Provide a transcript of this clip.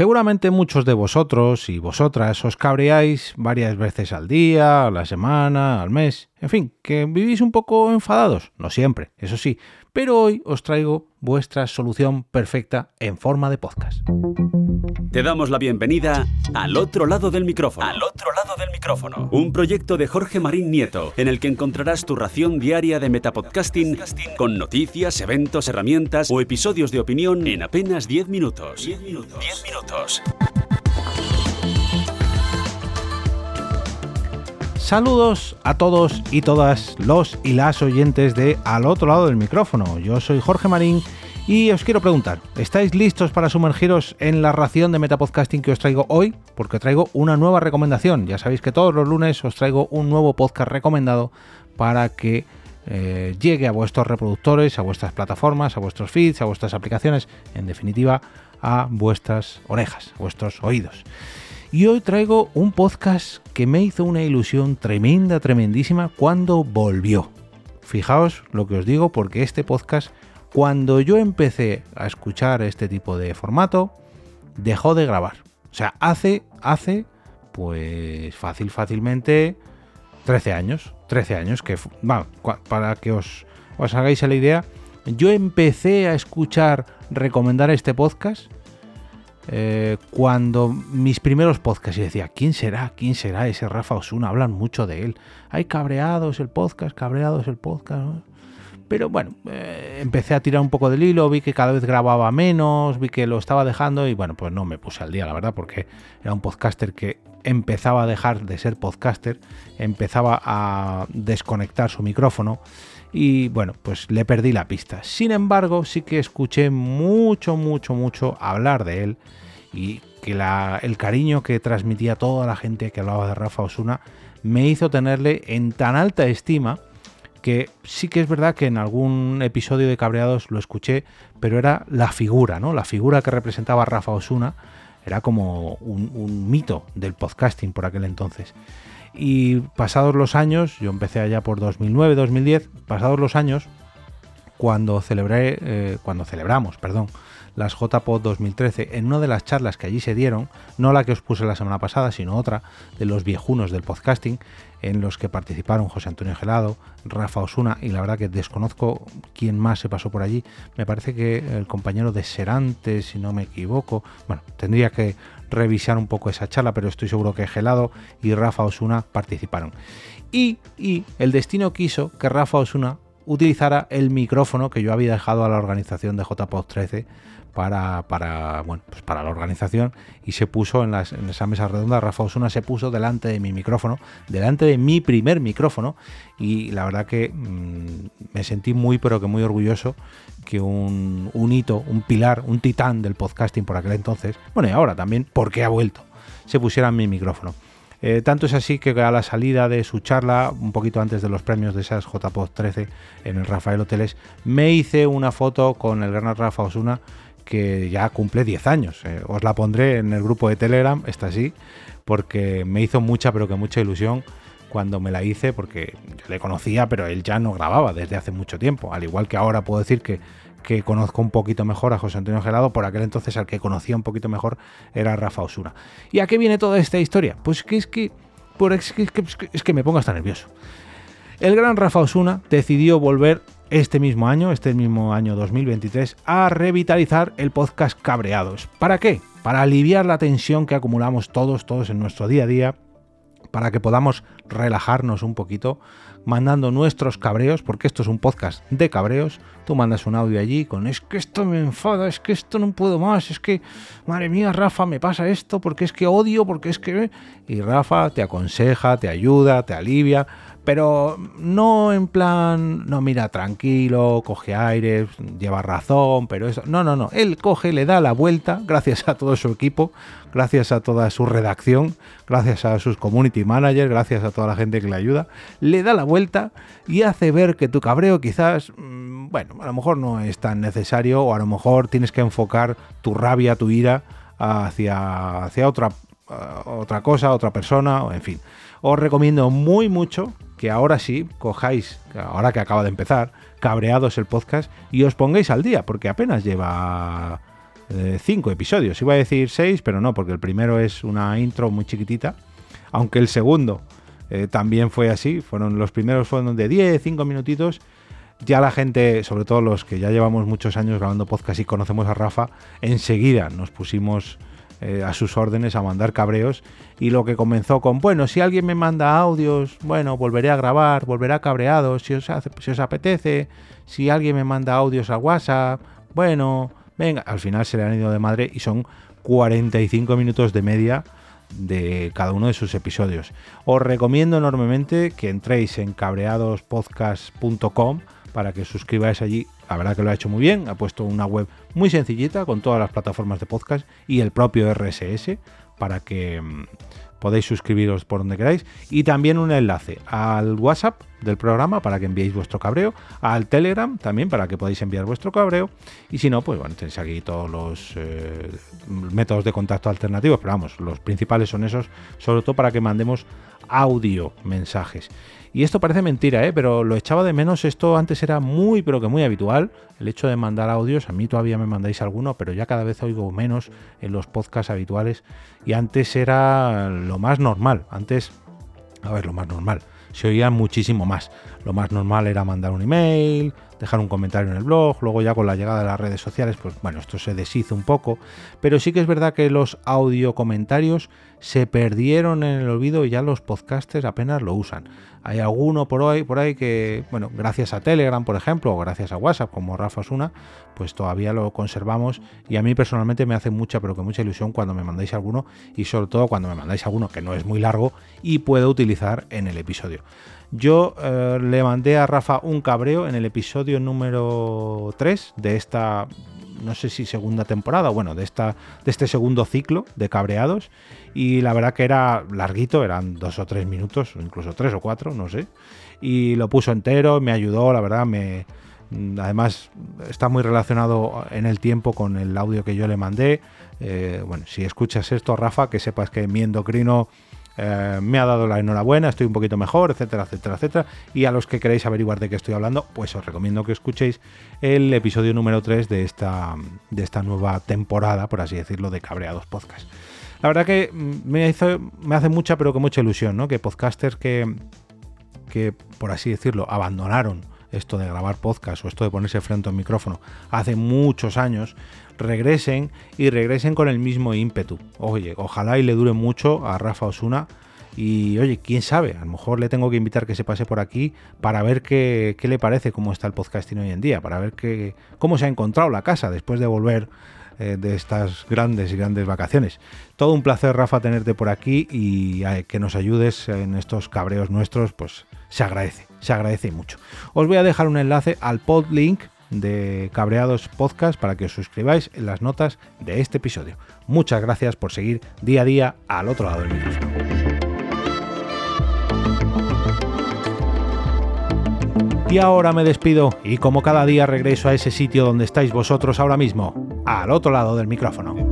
Seguramente muchos de vosotros y vosotras os cabreáis varias veces al día, a la semana, al mes, en fin, que vivís un poco enfadados, no siempre, eso sí, pero hoy os traigo vuestra solución perfecta en forma de podcast. Te damos la bienvenida al otro lado del micrófono. Al otro micrófono. Un proyecto de Jorge Marín Nieto, en el que encontrarás tu ración diaria de metapodcasting con noticias, eventos, herramientas o episodios de opinión en apenas 10 minutos. 10 minutos. 10 minutos. Saludos a todos y todas los y las oyentes de Al otro lado del micrófono. Yo soy Jorge Marín y os quiero preguntar, ¿estáis listos para sumergiros en la ración de Metapodcasting que os traigo hoy? Porque traigo una nueva recomendación. Ya sabéis que todos los lunes os traigo un nuevo podcast recomendado para que eh, llegue a vuestros reproductores, a vuestras plataformas, a vuestros feeds, a vuestras aplicaciones, en definitiva, a vuestras orejas, a vuestros oídos. Y hoy traigo un podcast que me hizo una ilusión tremenda, tremendísima cuando volvió. Fijaos lo que os digo porque este podcast, cuando yo empecé a escuchar este tipo de formato, dejó de grabar. O sea, hace, hace, pues fácil, fácilmente 13 años. 13 años que, va, para que os, os hagáis la idea, yo empecé a escuchar recomendar este podcast eh, cuando mis primeros podcasts y decía, ¿quién será? ¿Quién será ese Rafa Osuna? Hablan mucho de él. Hay cabreados el podcast, cabreados el podcast. Pero bueno, eh, empecé a tirar un poco del hilo, vi que cada vez grababa menos, vi que lo estaba dejando y bueno, pues no me puse al día, la verdad, porque era un podcaster que empezaba a dejar de ser podcaster, empezaba a desconectar su micrófono y bueno, pues le perdí la pista. Sin embargo, sí que escuché mucho, mucho, mucho hablar de él y que el cariño que transmitía toda la gente que hablaba de Rafa Osuna me hizo tenerle en tan alta estima que sí que es verdad que en algún episodio de Cabreados lo escuché, pero era la figura, ¿no? La figura que representaba Rafa Osuna era como un, un mito del podcasting por aquel entonces. Y pasados los años, yo empecé allá por 2009, 2010, pasados los años, cuando celebré, eh, cuando celebramos, perdón, las JPod 2013, en una de las charlas que allí se dieron, no la que os puse la semana pasada, sino otra de los viejunos del podcasting, en los que participaron José Antonio Gelado, Rafa Osuna, y la verdad que desconozco quién más se pasó por allí. Me parece que el compañero de Serante, si no me equivoco. Bueno, tendría que revisar un poco esa charla, pero estoy seguro que Gelado y Rafa Osuna participaron. Y, y el destino quiso que Rafa Osuna utilizara el micrófono que yo había dejado a la organización de JPOD 13 para, para, bueno, pues para la organización y se puso en, las, en, esa mesa redonda, Rafa Osuna se puso delante de mi micrófono, delante de mi primer micrófono y la verdad que mmm, me sentí muy pero que muy orgulloso que un, un, hito, un pilar, un titán del podcasting por aquel entonces, bueno y ahora también, porque ha vuelto, se pusiera en mi micrófono. Eh, tanto es así que a la salida de su charla, un poquito antes de los premios de esas JPOD 13 en el Rafael Hoteles, me hice una foto con el gran Rafa Osuna que ya cumple 10 años. Eh, os la pondré en el grupo de Telegram, está así, porque me hizo mucha, pero que mucha ilusión cuando me la hice, porque yo le conocía, pero él ya no grababa desde hace mucho tiempo. Al igual que ahora puedo decir que, que conozco un poquito mejor a José Antonio Gelado, por aquel entonces al que conocía un poquito mejor era Rafa Osuna. ¿Y a qué viene toda esta historia? Pues que es que, por, es que, es que, es que me pongo hasta nervioso. El gran Rafa Osuna decidió volver este mismo año, este mismo año 2023, a revitalizar el podcast Cabreados. ¿Para qué? Para aliviar la tensión que acumulamos todos, todos en nuestro día a día, para que podamos relajarnos un poquito, mandando nuestros cabreos, porque esto es un podcast de cabreos, tú mandas un audio allí con es que esto me enfada, es que esto no puedo más, es que, madre mía, Rafa, me pasa esto, porque es que odio, porque es que... Y Rafa te aconseja, te ayuda, te alivia, pero no en plan, no, mira, tranquilo, coge aire, lleva razón, pero eso, no, no, no, él coge, le da la vuelta, gracias a todo su equipo, gracias a toda su redacción, gracias a sus community managers, gracias a toda la gente que le ayuda, le da la vuelta y hace ver que tu cabreo quizás, bueno, a lo mejor no es tan necesario o a lo mejor tienes que enfocar tu rabia, tu ira hacia, hacia otra, otra cosa, otra persona, en fin. Os recomiendo muy mucho que ahora sí cojáis, ahora que acaba de empezar, cabreados el podcast y os pongáis al día, porque apenas lleva eh, cinco episodios. Iba a decir seis, pero no, porque el primero es una intro muy chiquitita, aunque el segundo eh, también fue así. Fueron los primeros fueron de 10, 5 minutitos. Ya la gente, sobre todo los que ya llevamos muchos años grabando podcast y conocemos a Rafa, enseguida nos pusimos eh, a sus órdenes a mandar cabreos y lo que comenzó con, bueno, si alguien me manda audios, bueno, volveré a grabar, volverá cabreado, si os, si os apetece, si alguien me manda audios a WhatsApp, bueno, venga, al final se le han ido de madre y son 45 minutos de media de cada uno de sus episodios. Os recomiendo enormemente que entréis en cabreadospodcast.com para que os suscribáis allí. La verdad que lo ha hecho muy bien, ha puesto una web muy sencillita con todas las plataformas de podcast y el propio RSS para que mm, podéis suscribiros por donde queráis. Y también un enlace al WhatsApp del programa para que enviéis vuestro cabreo, al Telegram también para que podáis enviar vuestro cabreo. Y si no, pues bueno, tenéis aquí todos los eh, métodos de contacto alternativos, pero vamos, los principales son esos, sobre todo para que mandemos audio mensajes. Y esto parece mentira, ¿eh? pero lo echaba de menos. Esto antes era muy, pero que muy habitual. El hecho de mandar audios, a mí todavía me mandáis alguno, pero ya cada vez oigo menos en los podcasts habituales. Y antes era lo más normal. Antes, a ver, lo más normal. Se oía muchísimo más. Lo más normal era mandar un email, dejar un comentario en el blog, luego ya con la llegada de las redes sociales, pues bueno, esto se deshizo un poco, pero sí que es verdad que los audio comentarios se perdieron en el olvido y ya los podcasters apenas lo usan. Hay alguno por ahí, por ahí que, bueno, gracias a Telegram, por ejemplo, o gracias a WhatsApp, como Rafa Osuna, pues todavía lo conservamos y a mí personalmente me hace mucha, pero que mucha ilusión cuando me mandáis alguno y sobre todo cuando me mandáis alguno que no es muy largo y puedo utilizar en el episodio. Yo eh, le mandé a Rafa un cabreo en el episodio número 3 de esta, no sé si segunda temporada, bueno, de, esta, de este segundo ciclo de cabreados. Y la verdad que era larguito, eran dos o tres minutos, o incluso tres o cuatro, no sé. Y lo puso entero, me ayudó, la verdad, me, Además, está muy relacionado en el tiempo con el audio que yo le mandé. Eh, bueno, si escuchas esto, Rafa, que sepas que mi endocrino eh, me ha dado la enhorabuena, estoy un poquito mejor, etcétera, etcétera, etcétera. Y a los que queréis averiguar de qué estoy hablando, pues os recomiendo que escuchéis el episodio número 3 de esta, de esta nueva temporada, por así decirlo, de Cabreados Podcast. La verdad que me, hizo, me hace mucha, pero que mucha ilusión, ¿no? Que podcasters que, que, por así decirlo, abandonaron esto de grabar podcast o esto de ponerse frente a un micrófono hace muchos años, regresen y regresen con el mismo ímpetu. Oye, ojalá y le dure mucho a Rafa Osuna. Y oye, quién sabe, a lo mejor le tengo que invitar que se pase por aquí para ver qué, qué le parece cómo está el podcasting hoy en día, para ver qué, cómo se ha encontrado la casa después de volver eh, de estas grandes y grandes vacaciones. Todo un placer, Rafa, tenerte por aquí y eh, que nos ayudes en estos cabreos nuestros, pues se agradece, se agradece mucho. Os voy a dejar un enlace al podlink de Cabreados Podcast para que os suscribáis en las notas de este episodio. Muchas gracias por seguir día a día al otro lado del micrófono. Y ahora me despido y como cada día regreso a ese sitio donde estáis vosotros ahora mismo, al otro lado del micrófono.